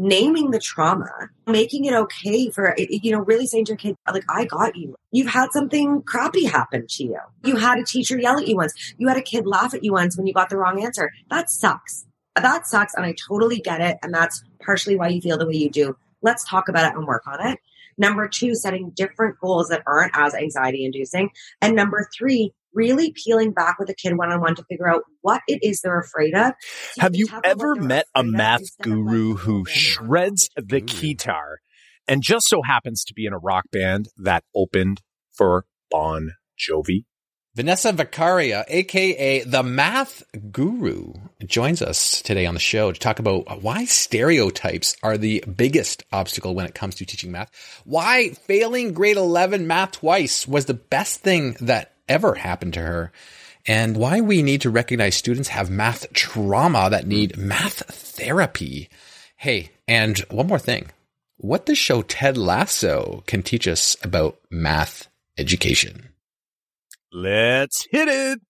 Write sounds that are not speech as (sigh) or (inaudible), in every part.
naming the trauma, making it okay for, eh, eh, you know, really saying to your kid, like, I got you. You've had something crappy happen to you. You had a teacher yell at you once. You had a kid laugh at you once when you got the wrong answer. That sucks. That sucks. And I totally get it. And that's partially why you feel the way you do. Let's talk about it and work on it. Number two, setting different goals that aren't as anxiety inducing. And number three, really peeling back with a kid one on one to figure out what it is they're afraid of. So Have you ever met a math guru who shreds the guitar and just so happens to be in a rock band that opened for Bon Jovi? Vanessa Vakharia, aka the Math Guru, joins us today on the show to talk about why stereotypes are the biggest obstacle when it comes to teaching math. Why failing grade 11 math twice was the best thing that ever happened to her. And why we need to recognize students have math trauma that need hmm. math therapy. Hey, and one more thing. What does show Ted Lasso can teach us about math education? Let's hit it.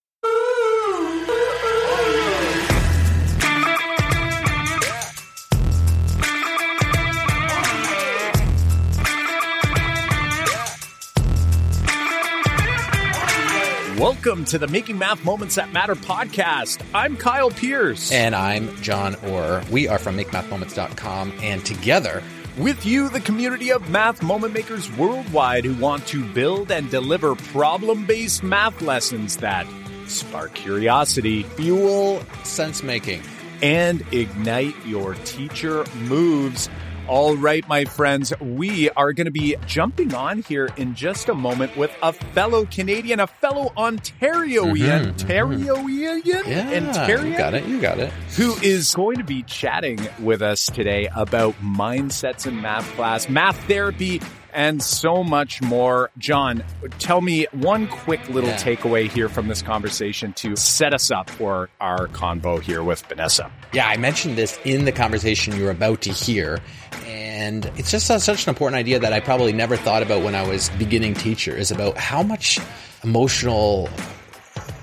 Welcome to the Making Math Moments That Matter podcast. I'm Kyle Pearce. And I'm John Orr. We are from MakeMathMoments.com, and together with you, the community of math moment makers worldwide who want to build and deliver problem based math lessons that spark curiosity, fuel sense making, and ignite your teacher moves. All right, my friends, we are going to be jumping on here in just a moment with a fellow Canadian, a fellow Ontarian, mm-hmm, Ontarian, mm-hmm. yeah, Ontario, you got it, you got it, who is going to be chatting with us today about mindsets in math class, math therapy, and so much more. John, tell me one quick little yeah. takeaway here from this conversation to set us up for our convo here with Vanessa. Yeah, I mentioned this in the conversation you're about to hear. And it's just such an important idea that I probably never thought about when I was beginning teacher is about how much emotional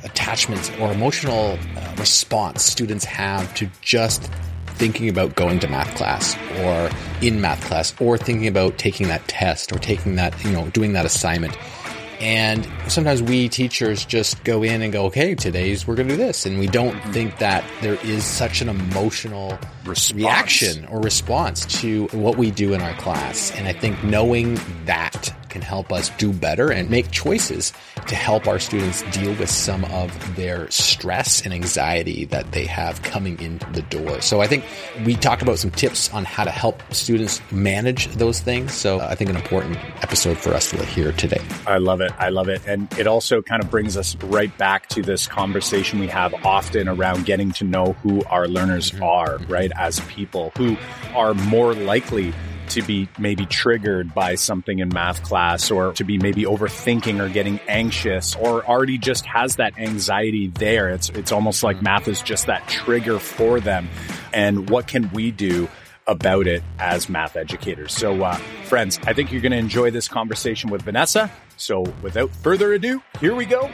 attachments or emotional uh, response students have to just thinking about going to math class or in math class or thinking about taking that test or taking that, you know, doing that assignment. And sometimes we teachers just go in and go, okay, today's we're going to do this. And we don't mm-hmm. think that there is such an emotional response. reaction or response to what we do in our class. And I think knowing that can help us do better and make choices to help our students deal with some of their stress and anxiety that they have coming in the door. So I think we talk about some tips on how to help students manage those things. So I think an important episode for us to hear today. I love it. I love it. And it also kind of brings us right back to this conversation we have often around getting to know who our learners mm-hmm. are, right? As people who are more likely to be maybe triggered by something in math class or to be maybe overthinking or getting anxious or already just has that anxiety there. It's, it's almost like math is just that trigger for them. And what can we do about it as math educators? So, uh, friends, I think you're going to enjoy this conversation with Vanessa. So without further ado, here we go.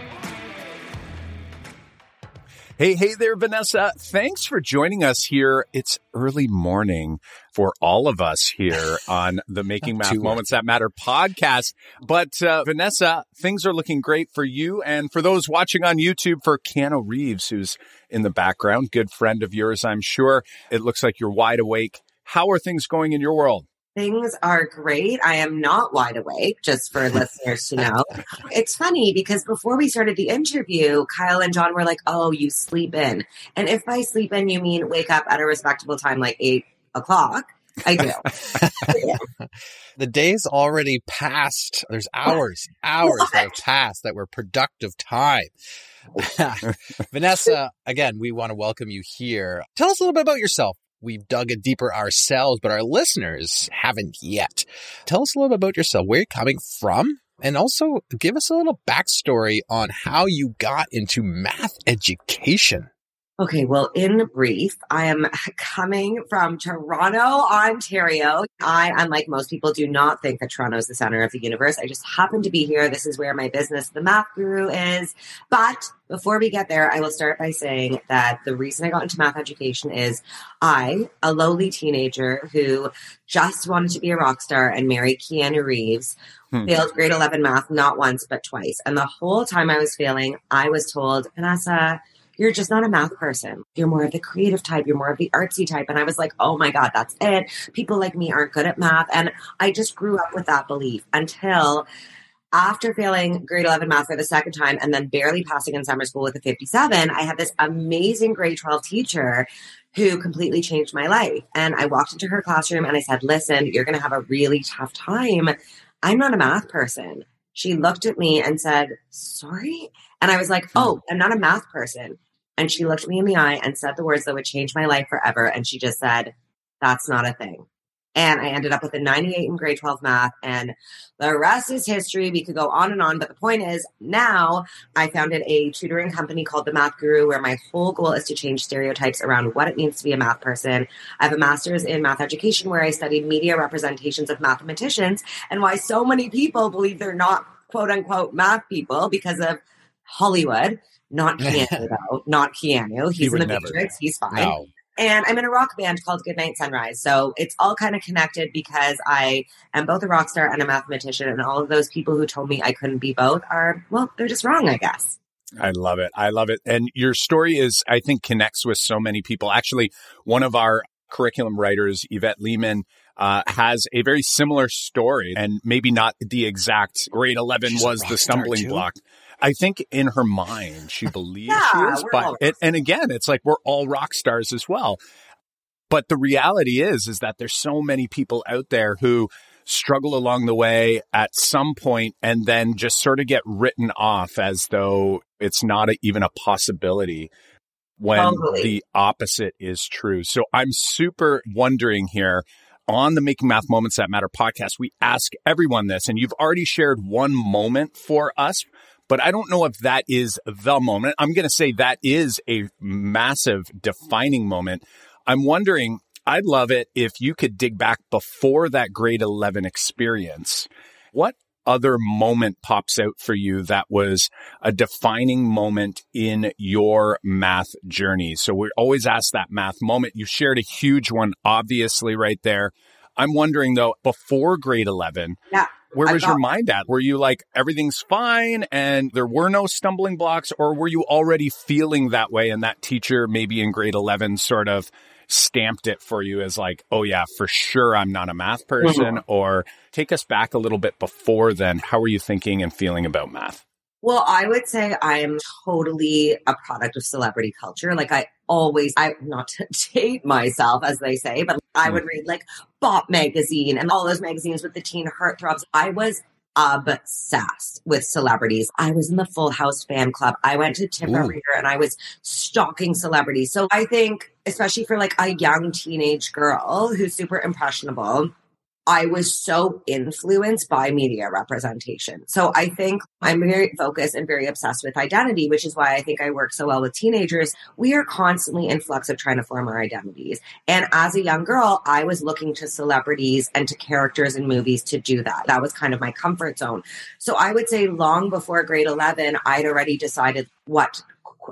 Hey, hey there, Vanessa. Thanks for joining us here. It's early morning for all of us here (laughs) on the Making Math Moments That Matter podcast. But uh, Vanessa, things are looking great for you and for those watching on YouTube for Keanu Reeves, who's in the background, good friend of yours, I'm sure. It looks like you're wide awake. How are things going in your world? Things are great. I am not wide awake, just for (laughs) listeners to know. It's funny because before we started the interview, Kyle and John were like, Oh, you sleep in. And if by sleep in, you mean wake up at a respectable time, like eight o'clock, I do. (laughs) (laughs) the day's already passed. There's hours, hours what? that have passed that were productive time. Vanessa, again, we want to welcome you here. Tell us a little bit about yourself. We've dug it deeper ourselves, but our listeners haven't yet. Tell us a little bit about yourself, where you're coming from, and also give us a little backstory on how you got into math education. Okay, well, in brief, I am (laughs) coming from Toronto, Ontario. I, unlike most people, do not think that Toronto is the center of the universe. I just happen to be here. This is where my business, The Math Guru, is. But before we get there, I will start by saying that the reason I got into math education is I, a lowly teenager who just wanted to be a rock star and marry Keanu Reeves, hmm. failed grade 11 math not once, but twice. And the whole time I was failing, I was told, Vanessa, you're just not a math person. You're more of the creative type. You're more of the artsy type. And I was like, oh my God, that's it. People like me aren't good at math. And I just grew up with that belief until after failing grade 11 math for the second time and then barely passing in summer school with a 57, I had this amazing grade 12 teacher who completely changed my life. And I walked into her classroom and I said, listen, you're going to have a really tough time. I'm not a math person. She looked at me and said, sorry. And I was like, oh, I'm not a math person. And she looked me in the eye and said the words that would change my life forever. And she just said, that's not a thing. And I ended up with a 98 in grade 12 math. And the rest is history. We could go on and on. But the point is, now I founded a tutoring company called The Math Guru, where my whole goal is to change stereotypes around what it means to be a math person. I have a master's in math education, where I studied media representations of mathematicians and why so many people believe they're not quote unquote math people because of Hollywood. Not (laughs) Keanu, though. Not Keanu. He's he in the never. Matrix. He's fine. No. And I'm in a rock band called Goodnight Sunrise. So it's all kind of connected because I am both a rock star and a mathematician. And all of those people who told me I couldn't be both are, well, they're just wrong, I guess. I love it. I love it. And your story is, I think, connects with so many people. Actually, one of our curriculum writers, Yvette Lehman, uh, has a very similar story and maybe not the exact grade 11 She's was the stumbling block. I think in her mind, she believes yeah, she is, but, it, and again, it's like we're all rock stars as well. But the reality is, is that there's so many people out there who struggle along the way at some point and then just sort of get written off as though it's not a, even a possibility when totally. the opposite is true. So I'm super wondering here on the Making Math Moments That Matter podcast, we ask everyone this, and you've already shared one moment for us, but I don't know if that is the moment. I'm going to say that is a massive defining moment. I'm wondering, I'd love it if you could dig back before that grade 11 experience. What other moment pops out for you that was a defining moment in your math journey? So we always ask that math moment. You shared a huge one, obviously, right there. I'm wondering though, before grade 11, yeah. Where was your mind at? Were you like, everything's fine and there were no stumbling blocks, or were you already feeling that way and that teacher, maybe in grade 11, sort of stamped it for you as like, oh yeah, for sure I'm not a math person? Mm-hmm. Or take us back a little bit before then. How were you thinking and feeling about math? Well, I would say I am totally a product of celebrity culture. Like I always, I not to (laughs) date myself, as they say, but I would mm. read like Bop magazine and all those magazines with the teen heartthrobs. I was obsessed with celebrities. I was in the Full House fan club. I went to Tipper Reader and I was stalking celebrities. So I think, especially for like a young teenage girl who's super impressionable, I was so influenced by media representation. So I think I'm very focused and very obsessed with identity, which is why I think I work so well with teenagers. We are constantly in flux of trying to form our identities. And as a young girl, I was looking to celebrities and to characters in movies to do that. That was kind of my comfort zone. So I would say long before grade 11, I'd already decided what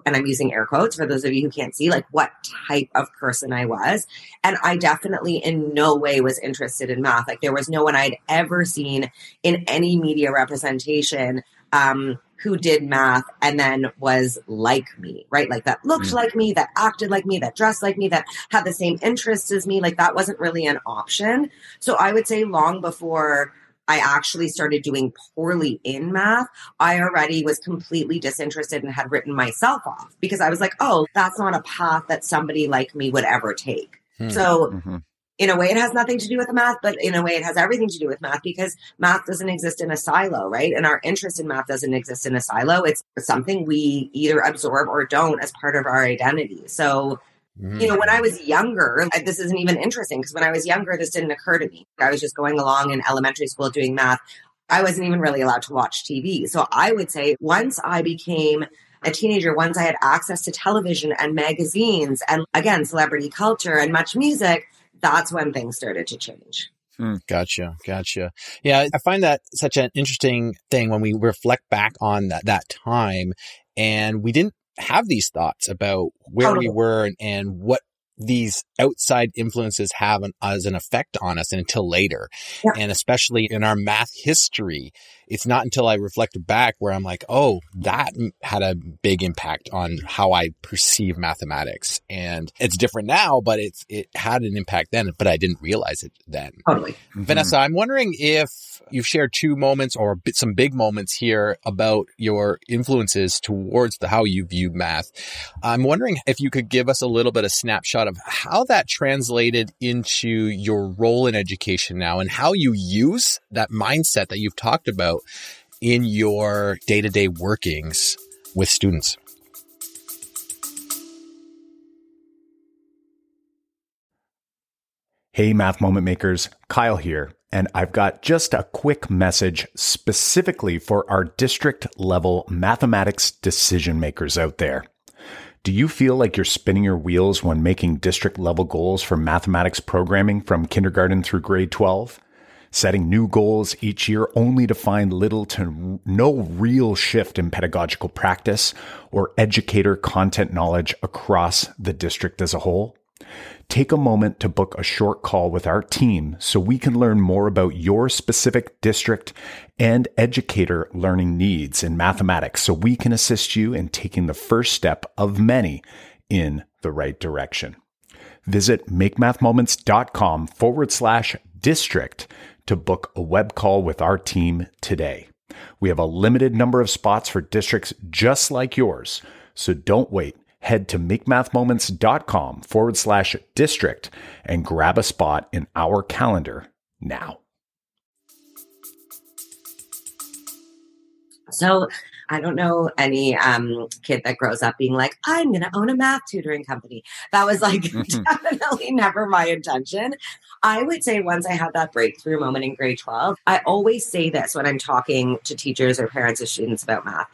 and I'm using air quotes for those of you who can't see, like what type of person I was. And I definitely in no way was interested in math. Like there was no one I'd ever seen in any media representation um, who did math and then was like me, right? Like that looked mm. like me, that acted like me, that dressed like me, that had the same interests as me. Like that wasn't really an option. So I would say long before I actually started doing poorly in math, I already was completely disinterested and had written myself off because I was like, oh, that's not a path that somebody like me would ever take. Hmm. So, mm-hmm. in a way, it has nothing to do with the math, but in a way, it has everything to do with math because math doesn't exist in a silo, right? And our interest in math doesn't exist in a silo. It's something we either absorb or don't as part of our identity. So, you know, when I was younger, this isn't even interesting because when I was younger, this didn't occur to me. I was just going along in elementary school doing math. I wasn't even really allowed to watch TV. So I would say once I became a teenager, once I had access to television and magazines and again, celebrity culture and MuchMusic, that's when things started to change. Hmm. Gotcha. Gotcha. Yeah. I find that such an interesting thing when we reflect back on that, that time and we didn't have these thoughts about where totally. we were and, and what these outside influences have an, as an effect on us until later. Yeah. And especially in our math history, it's not until I reflect back where I'm like, oh, that had a big impact on how I perceive mathematics. And it's different now, but it's, it had an impact then, but I didn't realize it then. Totally. Mm-hmm. Vanessa, I'm wondering if you've shared two moments or some big moments here about your influences towards the how you view math. I'm wondering if you could give us a little bit of snapshot of how that translated into your role in education now and how you use that mindset that you've talked about in your day to day workings with students? Hey, Math Moment Makers, Kyle here, and I've got just a quick message specifically for our district level mathematics decision makers out there. Do you feel like you're spinning your wheels when making district level goals for mathematics programming from kindergarten through grade 12? Setting new goals each year only to find little to no real shift in pedagogical practice or educator content knowledge across the district as a whole? Take a moment to book a short call with our team so we can learn more about your specific district and educator learning needs in mathematics so we can assist you in taking the first step of many in the right direction. Visit makemathmoments.com forward slash district to book a web call with our team today. We have a limited number of spots for districts just like yours, so don't wait. Head to makemathmoments.com forward slash district and grab a spot in our calendar now. So I don't know any um, kid that grows up being like, I'm going to own a math tutoring company. That was like (laughs) (laughs) definitely never my intention. I would say once I had that breakthrough moment in grade 12, I always say this when I'm talking to teachers or parents of students about math.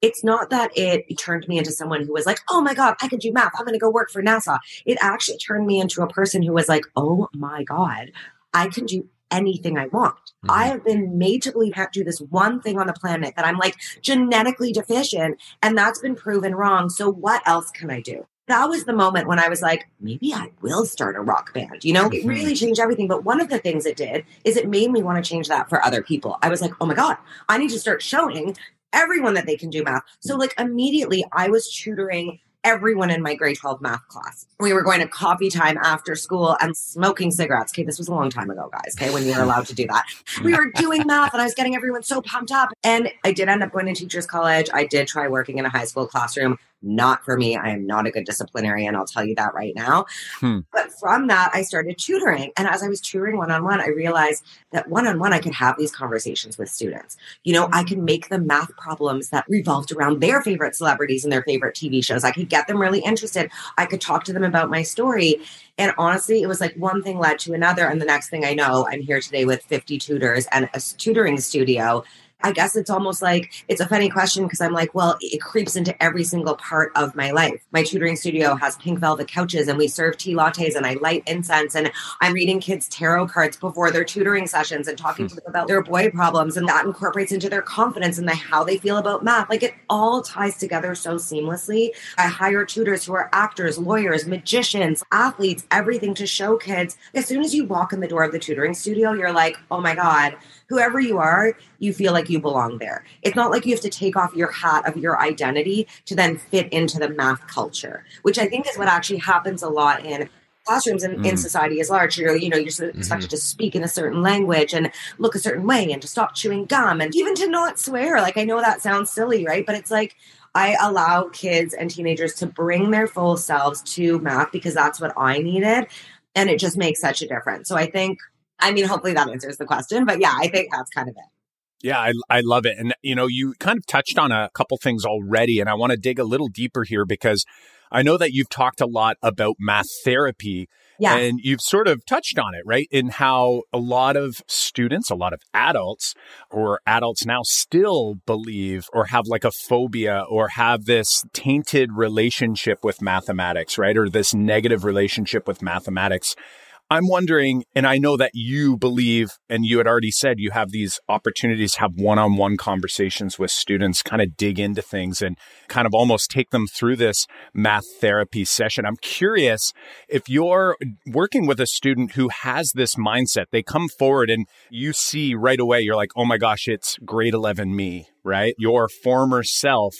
It's not that it turned me into someone who was like, oh my God, I can do math. I'm going to go work for NASA. It actually turned me into a person who was like, oh my God, I can do anything I want. Mm-hmm. I have been made to believe I have to do this one thing on the planet that I'm like genetically deficient, and that's been proven wrong. So what else can I do? That was the moment when I was like, maybe I will start a rock band. You know, mm-hmm. it really changed everything. But one of the things it did is it made me want to change that for other people. I was like, oh my God, I need to start showing everyone that they can do math. So, like, immediately I was tutoring everyone in my grade 12 math class. We were going to coffee time after school and smoking cigarettes. Okay, this was a long time ago, guys. Okay, when you were allowed to do that. We were doing math and I was getting everyone so pumped up. And I did end up going to teachers college. I did try working in a high school classroom not for me. I am not a good disciplinarian. I'll tell you that right now. Hmm. But from that, I started tutoring. And as I was tutoring one on one, I realized that one on one, I could have these conversations with students. You know, I could make them math problems that revolved around their favorite celebrities and their favorite TV shows. I could get them really interested. I could talk to them about my story. And honestly, it was like one thing led to another. And the next thing I know, I'm here today with 50 tutors and a tutoring studio I guess it's almost like it's a funny question because I'm like, well, it creeps into every single part of my life. My tutoring studio has pink velvet couches and we serve tea lattes and I light incense and I'm reading kids tarot cards before their tutoring sessions and talking to hmm. them about their boy problems and that incorporates into their confidence and the, how they feel about math. Like it all ties together so seamlessly. I hire tutors who are actors, lawyers, magicians, athletes, everything to show kids. As soon as you walk in the door of the tutoring studio, you're like, oh my God, whoever you are, you feel like you belong there. It's not like you have to take off your hat of your identity to then fit into the math culture, which I think is what actually happens a lot in classrooms and mm. in society as large. You're, you know, you're mm-hmm. expected to speak in a certain language and look a certain way and to stop chewing gum and even to not swear. Like, I know that sounds silly, right? But it's like, I allow kids and teenagers to bring their full selves to math because that's what I needed. And it just makes such a difference. So I think I mean, hopefully that answers the question. But yeah, I think that's kind of it. Yeah, I, I love it. And, you know, you kind of touched on a couple things already, and I want to dig a little deeper here because I know that you've talked a lot about math therapy Yeah. And you've sort of touched on it, right? In how a lot of students, a lot of adults, or adults now still believe or have like a phobia or have this tainted relationship with mathematics, right? Or this negative relationship with mathematics. I'm wondering, and I know that you believe, and you had already said you have these opportunities have one on one conversations with students, kind of dig into things and kind of almost take them through this math therapy session. I'm curious if you're working with a student who has this mindset, they come forward and you see right away, you're like, oh my gosh, it's grade 11 me, right? Your former self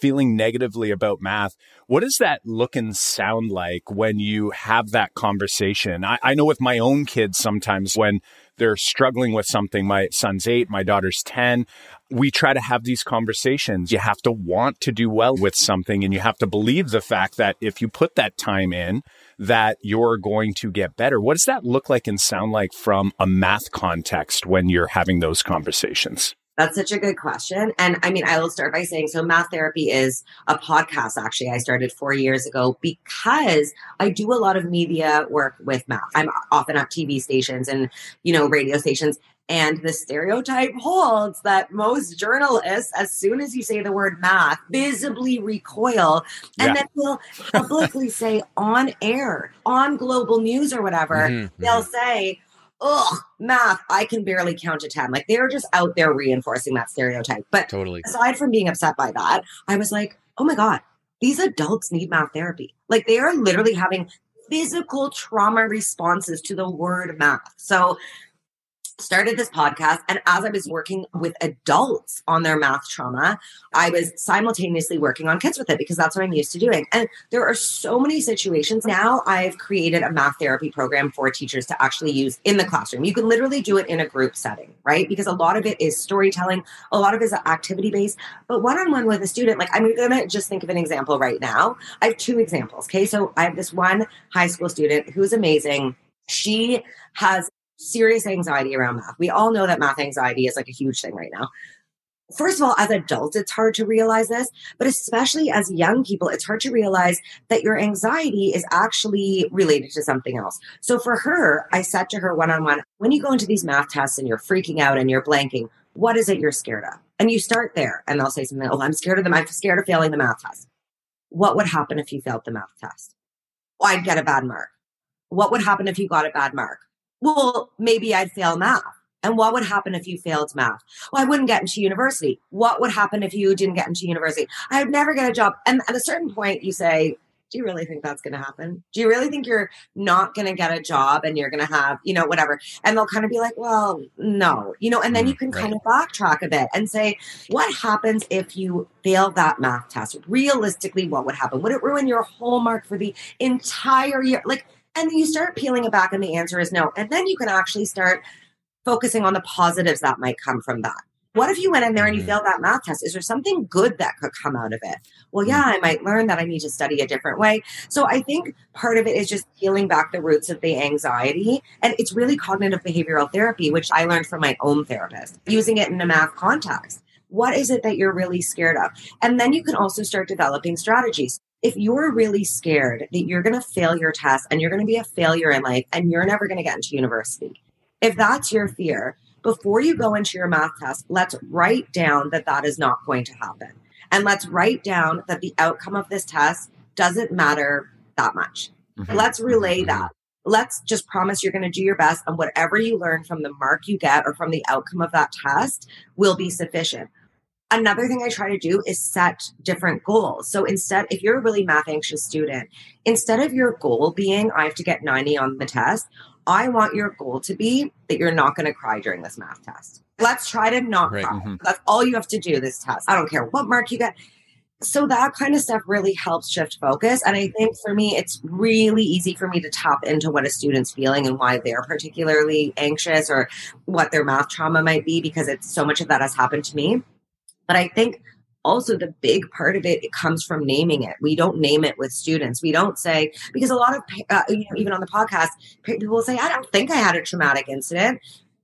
feeling negatively about math. What does that look and sound like when you have that conversation? I, I know with my own kids sometimes when they're struggling with something, my son's eight, my daughter's 10, we try to have these conversations. You have to want to do well with something and you have to believe the fact that if you put that time in, that you're going to get better. What does that look like and sound like from a math context when you're having those conversations? That's such a good question. And I mean, I will start by saying so math therapy is a podcast actually I started 4 years ago because I do a lot of media work with math. I'm often at TV stations and, you know, radio stations and the stereotype holds that most journalists, as soon as you say the word math, visibly recoil and yeah. then will publicly (laughs) say on air, on global news or whatever, mm-hmm. they'll mm-hmm. say, ugh, math, I can barely count to 10. Like they're just out there reinforcing that stereotype. But totally. aside from being upset by that, I was like, oh my God, these adults need math therapy. Like they are literally having physical trauma responses to the word math. So started this podcast and as i was working with adults on their math trauma i was simultaneously working on kids with it because that's what i'm used to doing. And there are so many situations now i've created a math therapy program for teachers to actually use in the classroom. You can literally do it in a group setting right? Because a lot of it is storytelling a lot of it is activity based but one-on-one with a student like i'm gonna just think of an example right now. I have two examples okay? So i have this one high school student who's amazing. She has serious anxiety around math. We all know that math anxiety is like a huge thing right now. First of all, as adults, it's hard to realize this, but especially as young people, it's hard to realize that your anxiety is actually related to something else. So for her, I said to her one on one, when you go into these math tests and you're freaking out and you're blanking, what is it you're scared of? And you start there and they'll say something, oh, I'm scared of them. I'm scared of failing the math test. What would happen if you failed the math test? Well, I'd get a bad mark. What would happen if you got a bad mark? Well, maybe I'd fail math. And what would happen if you failed math? Well, I wouldn't get into university. What would happen if you didn't get into university? I would never get a job. And at a certain point, you say, do you really think that's going to happen? Do you really think you're not going to get a job and you're going to have, you know, whatever? And they'll kind of be like, well, no, you know, and then you mm, can right. kind of backtrack a bit and say, what happens if you fail that math test? Realistically, what would happen? Would it ruin your whole mark for the entire year? Like, and you start peeling it back, and the answer is no. And then you can actually start focusing on the positives that might come from that. What if you went in there and you mm-hmm. failed that math test? Is there something good that could come out of it? Well, yeah, I might learn that I need to study a different way. So I think part of it is just peeling back the roots of the anxiety. And it's really cognitive behavioral therapy, which I learned from my own therapist, using it in a math context. What is it that you're really scared of? And then you can also start developing strategies if you're really scared that you're going to fail your test and you're going to be a failure in life and you're never going to get into university, if that's your fear, before you go into your math test, let's write down that that is not going to happen. And let's write down that the outcome of this test doesn't matter that much. Mm-hmm. Let's relay mm-hmm. that. Let's just promise you're going to do your best and whatever you learn from the mark you get or from the outcome of that test will be sufficient. Another thing I try to do is set different goals. So instead, if you're a really math anxious student, instead of your goal being, I have to get 90 on the test, I want your goal to be that you're not going to cry during this math test. Let's try to not right. cry. Mm-hmm. That's all you have to do this test. I don't care what mark you get. So that kind of stuff really helps shift focus. And I think for me, it's really easy for me to tap into what a student's feeling and why they're particularly anxious or what their math trauma might be, because it's so much of that has happened to me. But I think also the big part of it, it comes from naming it. We don't name it with students. We don't say because a lot of uh, you know even on the podcast, people will say, "I don't think I had a traumatic incident."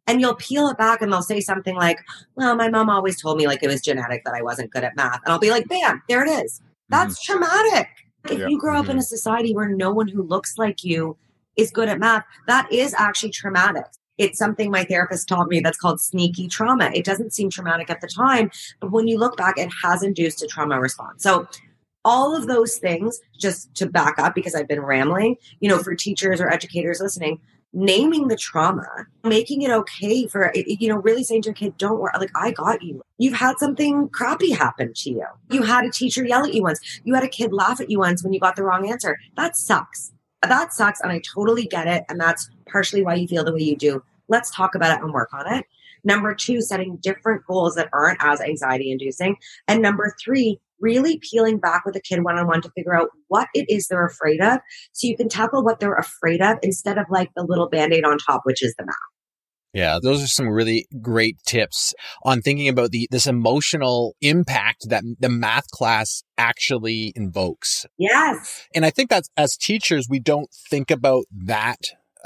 And you'll peel it back and they'll say something like, Well, my mom always told me like it was genetic that I wasn't good at math. And I'll be like, Bam, there it is. That's mm-hmm. traumatic. If yeah. you grow up mm-hmm. in a society where no one who looks like you is good at math, that is actually traumatic. It's something my therapist taught me that's called sneaky trauma. It doesn't seem traumatic at the time, but when you look back, it has induced a trauma response. So all of those things, just to back up because I've been rambling, you know, for teachers or educators listening, naming the trauma, making it okay for, you know, really saying to your kid, don't worry, like, I got you. You've had something crappy happen to you. You had a teacher yell at you once. You had a kid laugh at you once when you got the wrong answer. That sucks. That sucks. And I totally get it. And that's partially why you feel the way you do. Let's talk about it and work on it. Number two, setting different goals that aren't as anxiety inducing. And number three, really peeling back with a kid one on one to figure out what it is they're afraid of so you can tackle what they're afraid of instead of like the little band aid on top, which is the math. Yeah, those are some really great tips on thinking about the this emotional impact that the math class actually invokes. Yes. And I think that as teachers we don't think about that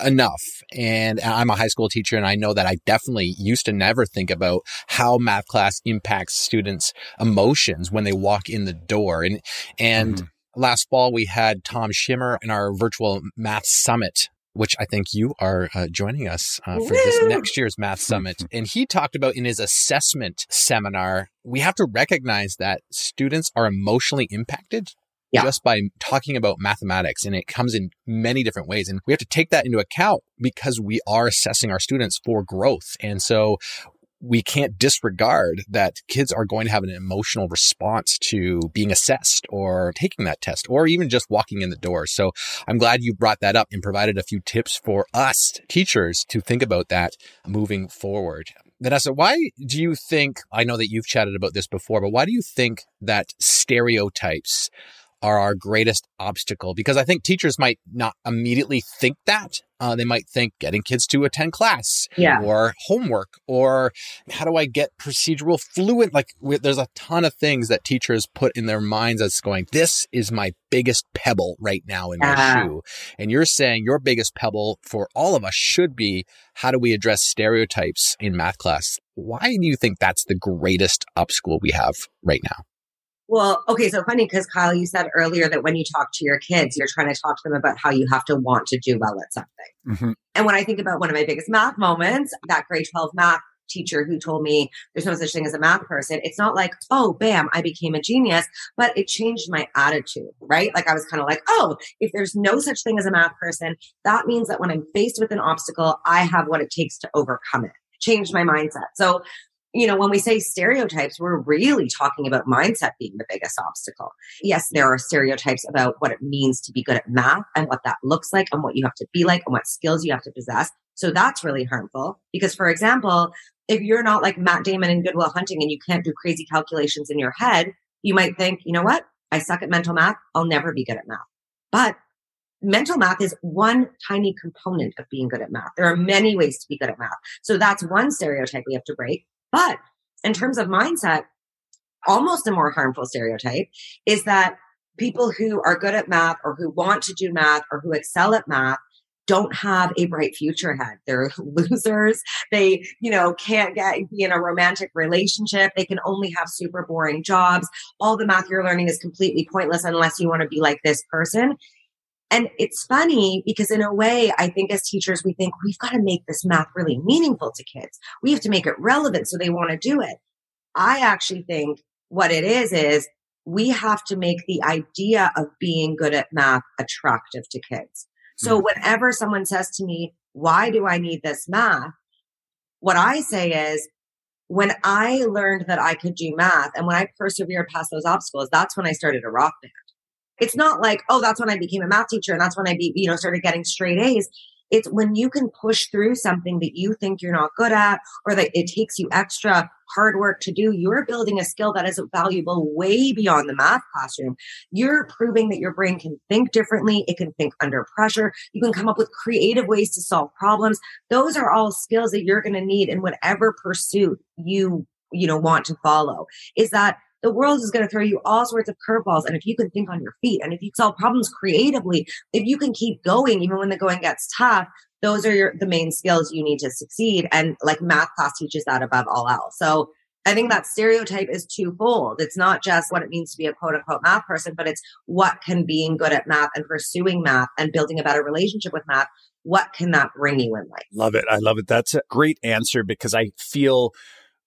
enough. And I'm a high school teacher and I know that I definitely used to never think about how math class impacts students' emotions when they walk in the door. And, and mm-hmm. last fall we had Tom Schimmer in our virtual math summit which I think you are uh, joining us uh, for this next year's Math Summit. And he talked about in his assessment seminar, we have to recognize that students are emotionally impacted yeah. just by talking about mathematics. And it comes in many different ways. And we have to take that into account because we are assessing our students for growth. And so we can't disregard that kids are going to have an emotional response to being assessed or taking that test or even just walking in the door. So I'm glad you brought that up and provided a few tips for us teachers to think about that moving forward. Vanessa, why do you think, I know that you've chatted about this before, but why do you think that stereotypes are our greatest obstacle because I think teachers might not immediately think that. Uh, they might think getting kids to attend class yeah. or homework or how do I get procedural fluent? Like we, there's a ton of things that teachers put in their minds as going, this is my biggest pebble right now in my uh, shoe. And you're saying your biggest pebble for all of us should be how do we address stereotypes in math class? Why do you think that's the greatest obstacle we have right now? Well, okay, so funny because Kyle, you said earlier that when you talk to your kids, you're trying to talk to them about how you have to want to do well at something. Mm-hmm. And when I think about one of my biggest math moments, that grade 12 math teacher who told me there's no such thing as a math person, it's not like, oh, bam, I became a genius, but it changed my attitude, right? Like I was kind of like, oh, if there's no such thing as a math person, that means that when I'm faced with an obstacle, I have what it takes to overcome it. Changed my mindset. So you know, when we say stereotypes, we're really talking about mindset being the biggest obstacle. Yes, there are stereotypes about what it means to be good at math and what that looks like and what you have to be like and what skills you have to possess. So that's really harmful because, for example, if you're not like Matt Damon in Good Will Hunting and you can't do crazy calculations in your head, you might think, you know what? I suck at mental math. I'll never be good at math. But mental math is one tiny component of being good at math. There are many ways to be good at math. So that's one stereotype we have to break. But in terms of mindset, almost a more harmful stereotype is that people who are good at math or who want to do math or who excel at math don't have a bright future ahead. They're (laughs) losers. They, you know, can't get be in a romantic relationship. They can only have super boring jobs. All the math you're learning is completely pointless unless you want to be like this person. And it's funny because in a way, I think as teachers, we think we've got to make this math really meaningful to kids. We have to make it relevant so they want to do it. I actually think what it is, is we have to make the idea of being good at math attractive to kids. So mm-hmm. whenever someone says to me, why do I need this math? What I say is, when I learned that I could do math and when I persevered past those obstacles, that's when I started a rock band. It's not like, oh, that's when I became a math teacher and that's when I, be, you know, started getting straight A's. It's when you can push through something that you think you're not good at or that it takes you extra hard work to do. You're building a skill that is valuable way beyond the math classroom. You're proving that your brain can think differently. It can think under pressure. You can come up with creative ways to solve problems. Those are all skills that you're going to need in whatever pursuit you, you know, want to follow. Is that the world is going to throw you all sorts of curveballs. And if you can think on your feet and if you solve problems creatively, if you can keep going, even when the going gets tough, those are your, the main skills you need to succeed. And like math class teaches that above all else. So I think that stereotype is twofold. It's not just what it means to be a quote unquote math person, but it's what can being good at math and pursuing math and building a better relationship with math, what can that bring you in life? Love it. I love it. That's a great answer because I feel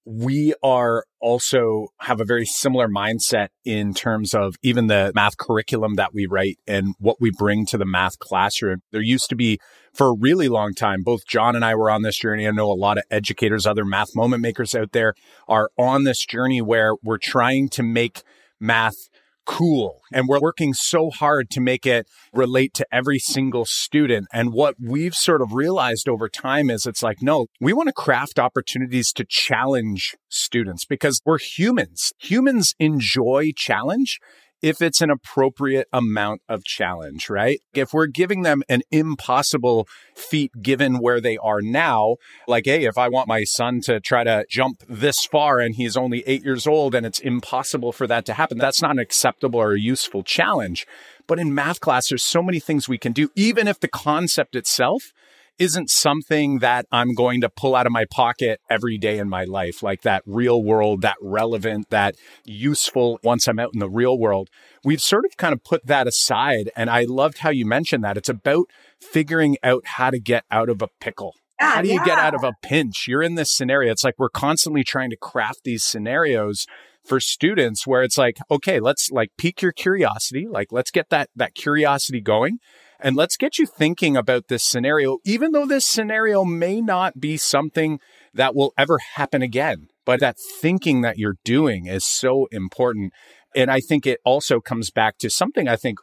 we are also have a very similar mindset in terms of even the math curriculum that we write and what we bring to the math classroom. There used to be for a really long time, both John and I were on this journey. I know a lot of educators, other math moment makers out there are on this journey where we're trying to make math cool. And we're working so hard to make it relate to every single student. And what we've sort of realized over time is it's like, no, we want to craft opportunities to challenge students because we're humans. Humans enjoy challenge if it's an appropriate amount of challenge, right? If we're giving them an impossible feat given where they are now, like, hey, if I want my son to try to jump this far and he's only eight years old and it's impossible for that to happen, that's not an acceptable or useful challenge. But in math class, there's so many things we can do, even if the concept itself isn't something that I'm going to pull out of my pocket every day in my life, like that real world, that relevant, that useful once I'm out in the real world. We've sort of kind of put that aside. And I loved how you mentioned that. It's about figuring out how to get out of a pickle. Yeah, How do you yeah. get out of a pinch? You're in this scenario. It's like we're constantly trying to craft these scenarios for students where it's like, okay, let's like pique your curiosity. Like let's get that that curiosity going and let's get you thinking about this scenario even though this scenario may not be something that will ever happen again. But that thinking that you're doing is so important. And I think it also comes back to something I think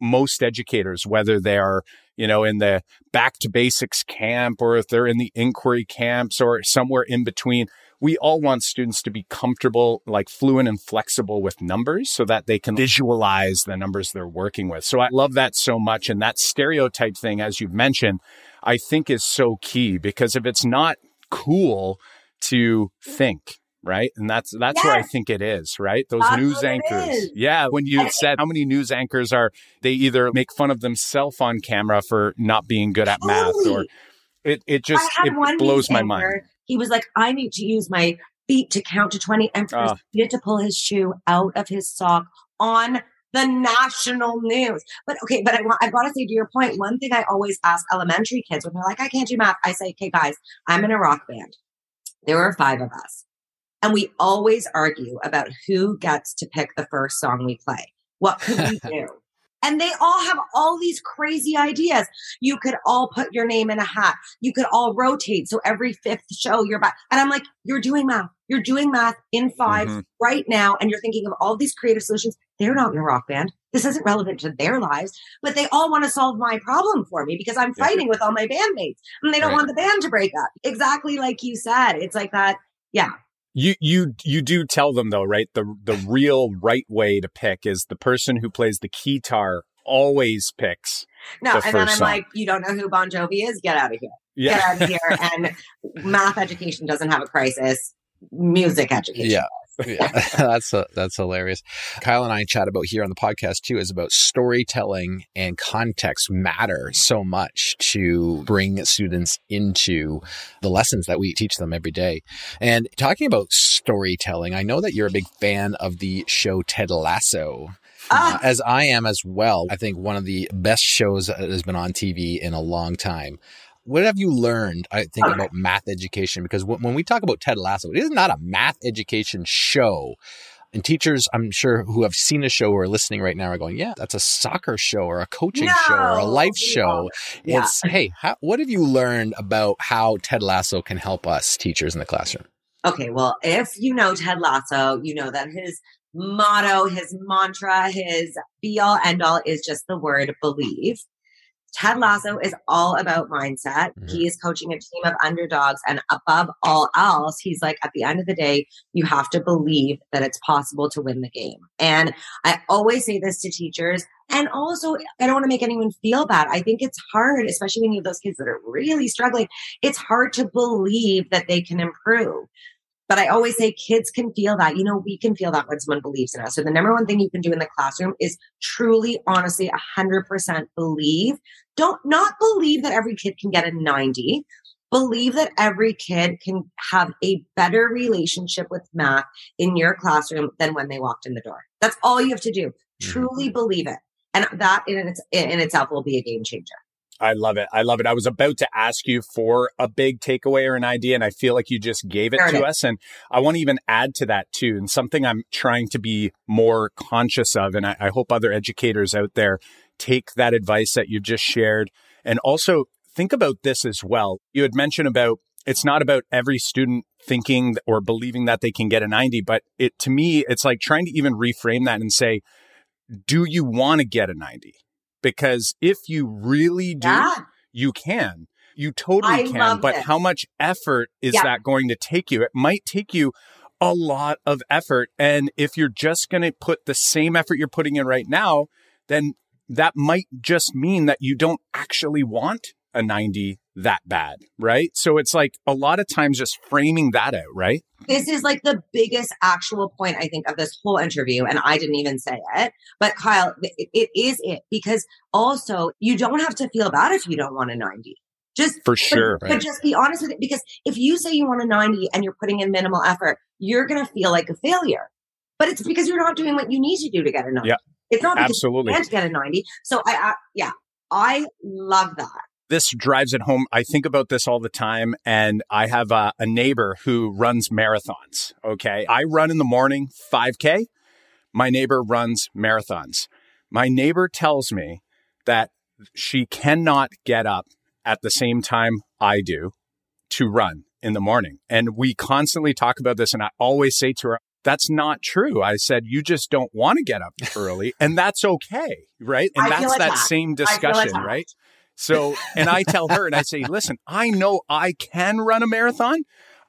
most educators, whether they are, you know, in the back to basics camp or if they're in the inquiry camps or somewhere in between, we all want students to be comfortable, like fluent and flexible with numbers so that they can visualize the numbers they're working with. So I love that so much. And that stereotype thing, as you've mentioned, I think is so key because if it's not cool to think, right? And that's that's where I think it is, right? Those That's news anchors. Yeah, when you said how many news anchors are they either make fun of themselves on camera for not being good at math or Totally. It it just it blows my mind. He was like, I need to use my feet to count to 20 and Ah. proceeded to pull his shoe out of his sock on the national news. But okay, but I want, I've got to say to your point, one thing I always ask elementary kids when they're like, I can't do math, I say, okay, guys, I'm in a rock band. There are five of us. And we always argue about who gets to pick the first song we play. What could we (laughs) do? And they all have all these crazy ideas. You could all put your name in a hat. You could all rotate. So every fifth show you're back. And I'm like, you're doing math. You're doing math in 5 Mhm. right now. And you're thinking of all these creative solutions. They're not in a rock band. This isn't relevant to their lives, but they all want to solve my problem for me because I'm Yeah. fighting with all my bandmates and they don't Right. want the band to break up. Exactly like you said. It's like that. Yeah. You you you do tell them though, right? The the (laughs) real right way to pick is the person who plays the guitar always picks. No. The and then I'm song. like, you don't know who Bon Jovi is? Get out of here. Yeah. Get out of here. (laughs) and math education doesn't have a crisis. Music education. Yeah. Yeah, (laughs) that's uh that's hilarious. Kyle and I chat about here on the podcast too is about storytelling and context matter so much to bring students into the lessons that we teach them every day. And talking about storytelling, I know that you're a big fan of the show Ted Lasso. Ah, As I am as well. I think one of the best shows that has been on TV in a long time. What have you learned, I think, about math education? Because when when we talk about Ted Lasso, it is not a math education show. And teachers, I'm sure, who have seen the show or are listening right now are going, yeah, that's a soccer show or a coaching show or a life show. Yeah. It's, hey, how, what have you learned about how Ted Lasso can help us teachers in the classroom? Okay, well, if you know Ted Lasso, you know that his motto, his mantra, his be all end all is just the word believe. Ted Lasso is all about mindset. Mhm. He is coaching a team of underdogs. And above all else, he's like, at the end of the day, you have to believe that it's possible to win the game. And I always say this to teachers. And also, I don't want to make anyone feel bad. I think it's hard, especially when you have those kids that are really struggling. It's hard to believe that they can improve. But I always say kids can feel that. You know, we can feel that when someone believes in us. So the number one thing you can do in the classroom is truly, honestly, 100% believe. Don't not believe that every kid can get a 90, believe that every kid can have a better relationship with math in your classroom than when they walked in the door. That's all you have to do. Mm-hmm. Truly believe it. And that in, its, in itself will be a game changer. I love it. I love it. I was about to ask you for a big takeaway or an idea, and I feel like you just gave it to us. And I want to even add to that too, and something I'm trying to be more conscious of. And I, I hope other educators out there take that advice that you just shared and also think about this as well. You had mentioned about it's not about every student thinking or believing that they can get a 90, but it to me, it's like trying to even reframe that and say, do you want to get a 90? Because if you really do, yeah. you can. You totally I can. But it. how much effort is yeah. that going to take you? It might take you a lot of effort. And if you're just going to put the same effort you're putting in right now, then that might just mean that you don't actually want a 90 that bad, right? So it's like a lot of times just framing that out, right? This is like the biggest actual point, I think, of this whole interview. And I didn't even say it, but Kyle, it, it is it because also you don't have to feel bad if you don't want a 90. Just for sure. But, right. but just be honest with it because if you say you want a 90 and you're putting in minimal effort, you're going to feel like a failure. But it's because you're not doing what you need to do to get a 90. Yeah. It's not because Absolutely. you can't get a 90. So I, I yeah, I love that this drives it home. I think about this all the time. And I have a, a, neighbor who runs marathons. Okay. I run in the morning 5K. My neighbor runs marathons. My neighbor tells me that she cannot get up at the same time I do to run in the morning. And we constantly talk about this. And I always say to her, that's not true. I said, you just don't want to get up early and that's okay. Right. And I that's that same discussion, right? So, (laughs) and I tell her and I say, listen, I know I can run a marathon.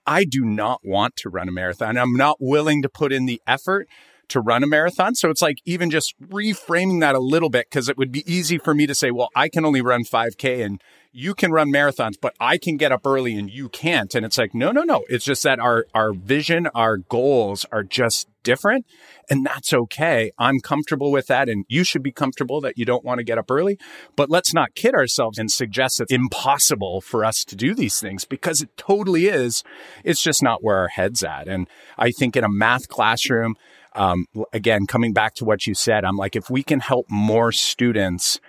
I do not want to run a marathon. I'm not willing to put in the effort to run a marathon. So it's like even just reframing that a little bit because it would be easy for me to say, well, I can only run 5K and you can run marathons, but I can get up early and you can't. And it's like, no, no, no. It's just that our, our vision, our goals are just different. And that's okay. I'm comfortable with that. And you should be comfortable that you don't want to get up early. But let's not kid ourselves and suggest it's impossible for us to do these things because it totally is. It's just not where our head's at. And I think in a math classroom, um, again, coming back to what you said, I'm like, if we can help more students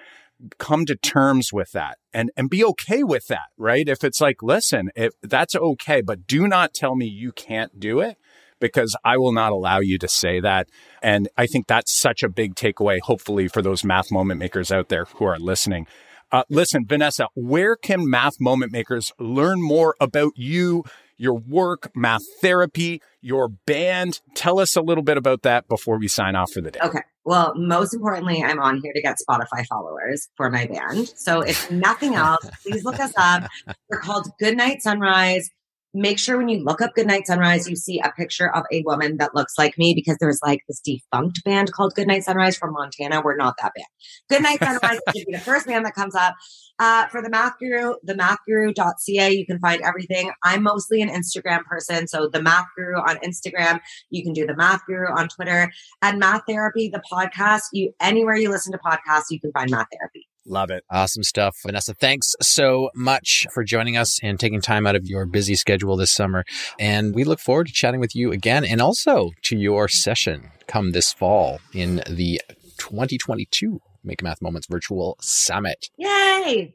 come to terms with that and and be okay with that right if it's like listen if that's okay but do not tell me you can't do it because I will not allow you to say that. And I think that's such a big takeaway, hopefully, for those math moment makers out there who are listening. Uh, listen, Vanessa, where can math moment makers learn more about you, your work, math therapy, your band? Tell us a little bit about that before we sign off for the day. Okay. Well, most importantly, I'm on here to get Spotify followers for my band. So if nothing else, please look us up. We're called Goodnight Sunrise make sure when you look up Goodnight Sunrise, you see a picture of a woman that looks like me because there's like this defunct band called Goodnight Sunrise from Montana. We're not that band. Goodnight Sunrise should be the first band that comes up. Uh, for the Math Guru, the mathguru.ca, you can find everything. I'm mostly an Instagram person. So the Math Guru on Instagram, you can do the Math Guru on Twitter and Math Therapy, the podcast. You anywhere you listen to podcasts, you can find Math Therapy. Love it. Awesome stuff. Vanessa, thanks so much for joining us and taking time out of your busy schedule this summer. And we look forward to chatting with you again and also to your session come this fall in the 2022 Make Math Moments Virtual Summit. Yay!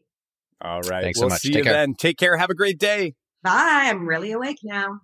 All right. Thanks we'll so much. See Take you care. then. Take care. Have a great day. Bye. I'm really awake now.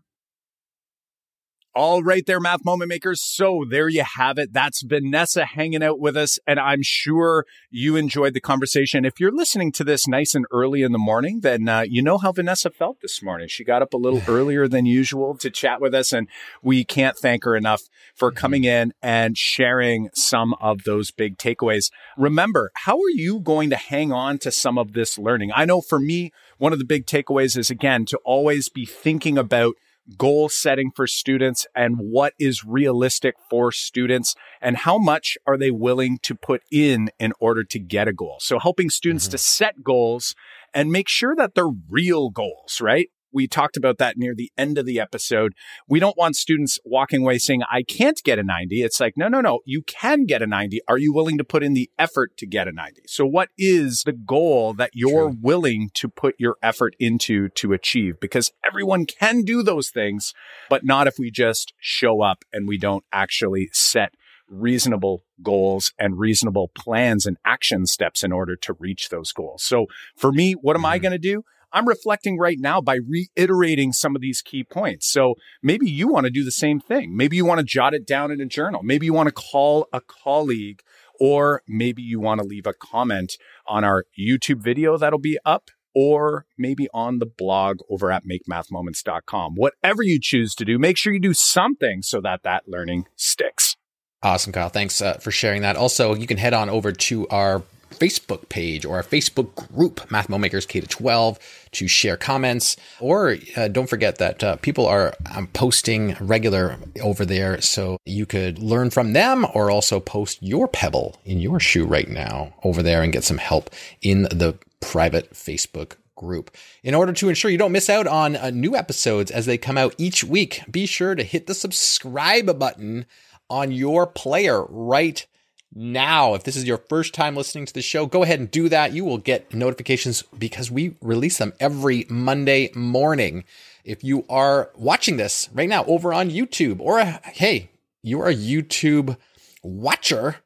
All right, there, math moment makers. So there you have it. That's Vanessa hanging out with us. And I'm sure you enjoyed the conversation. If you're listening to this nice and early in the morning, then uh, you know how Vanessa felt this morning. She got up a little (laughs) earlier than usual to chat with us. And we can't thank her enough for mm-hmm. coming in and sharing some of those big takeaways. Remember, how are you going to hang on to some of this learning? I know for me, one of the big takeaways is again, to always be thinking about goal setting for students and what is realistic for students and how much are they willing to put in in order to get a goal. So helping students mm-hmm. to set goals and make sure that they're real goals, right? We talked about that near the end of the episode. We don't want students walking away saying, I can't get a 90. It's like, no, no, no, you can get a 90. Are you willing to put in the effort to get a 90? So what is the goal that you're True. willing to put your effort into to achieve? Because everyone can do those things, but not if we just show up and we don't actually set reasonable goals and reasonable plans and action steps in order to reach those goals. So for me, what am mm-hmm. I going to do? I'm reflecting right now by reiterating some of these key points. So maybe you want to do the same thing. Maybe you want to jot it down in a journal. Maybe you want to call a colleague or maybe you want to leave a comment on our YouTube video that'll be up or maybe on the blog over at makemathmoments.com. Whatever you choose to do, make sure you do something so that that learning sticks. Awesome, Kyle. Thanks uh, for sharing that. Also, you can head on over to our Facebook page or our Facebook group, Math Makers K to 12, to share comments. Or uh, don't forget that uh, people are um, posting regular over there, so you could learn from them or also post your pebble in your shoe right now over there and get some help in the private Facebook group. In order to ensure you don't miss out on uh, new episodes as they come out each week, be sure to hit the subscribe button on your player right now. If this is your first time listening to the show, go ahead and do that. You will get notifications because we release them every Monday morning. If you are watching this right now over on YouTube, or uh, hey, you are a YouTube watcher,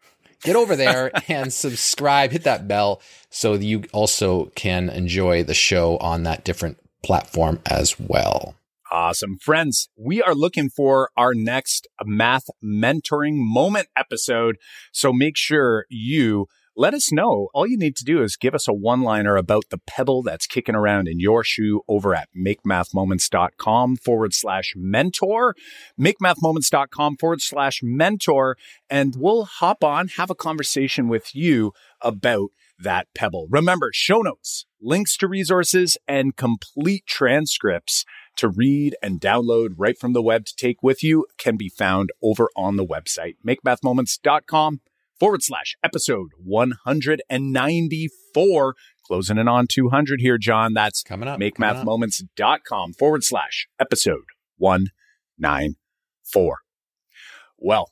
get over there (laughs) and subscribe, hit that bell so you also can enjoy the show on that different platform as well. Awesome. Friends, we are looking for our next math mentoring moment episode. So make sure you let us know. All you need to do is give us a one liner about the pebble that's kicking around in your shoe over at makemathmoments.com forward slash mentor, makemathmoments.com forward slash mentor, and we'll hop on, have a conversation with you about that pebble. Remember, show notes, links to resources, and complete transcripts to read and download right from the web to take with you can be found over on the website, makemathmoments.com forward slash episode 194. Closing in on 200 here, John. That's coming up. Makemathmoments.com forward slash episode 194. Well,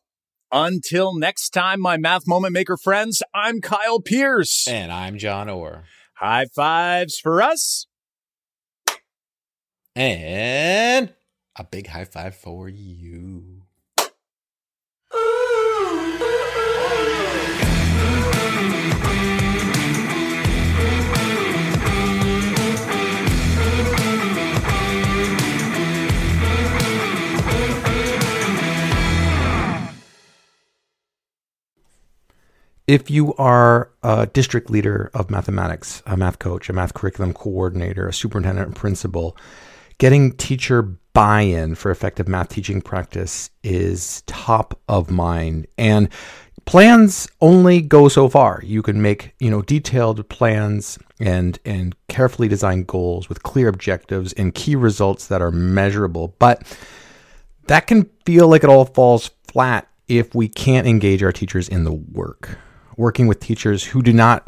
until next time, my Math Moment Maker friends, I'm Kyle Pearce. And I'm John Orr. High fives for us. And a big high five for you. If you are a district leader of mathematics, a math coach, a math curriculum coordinator, a superintendent principal, getting teacher buy-in for effective math teaching practice is top of mind and plans only go so far. You can make you know detailed plans and and carefully designed goals with clear objectives and key results that are measurable but that can feel like it all falls flat if we can't engage our teachers in the work. Working with teachers who do not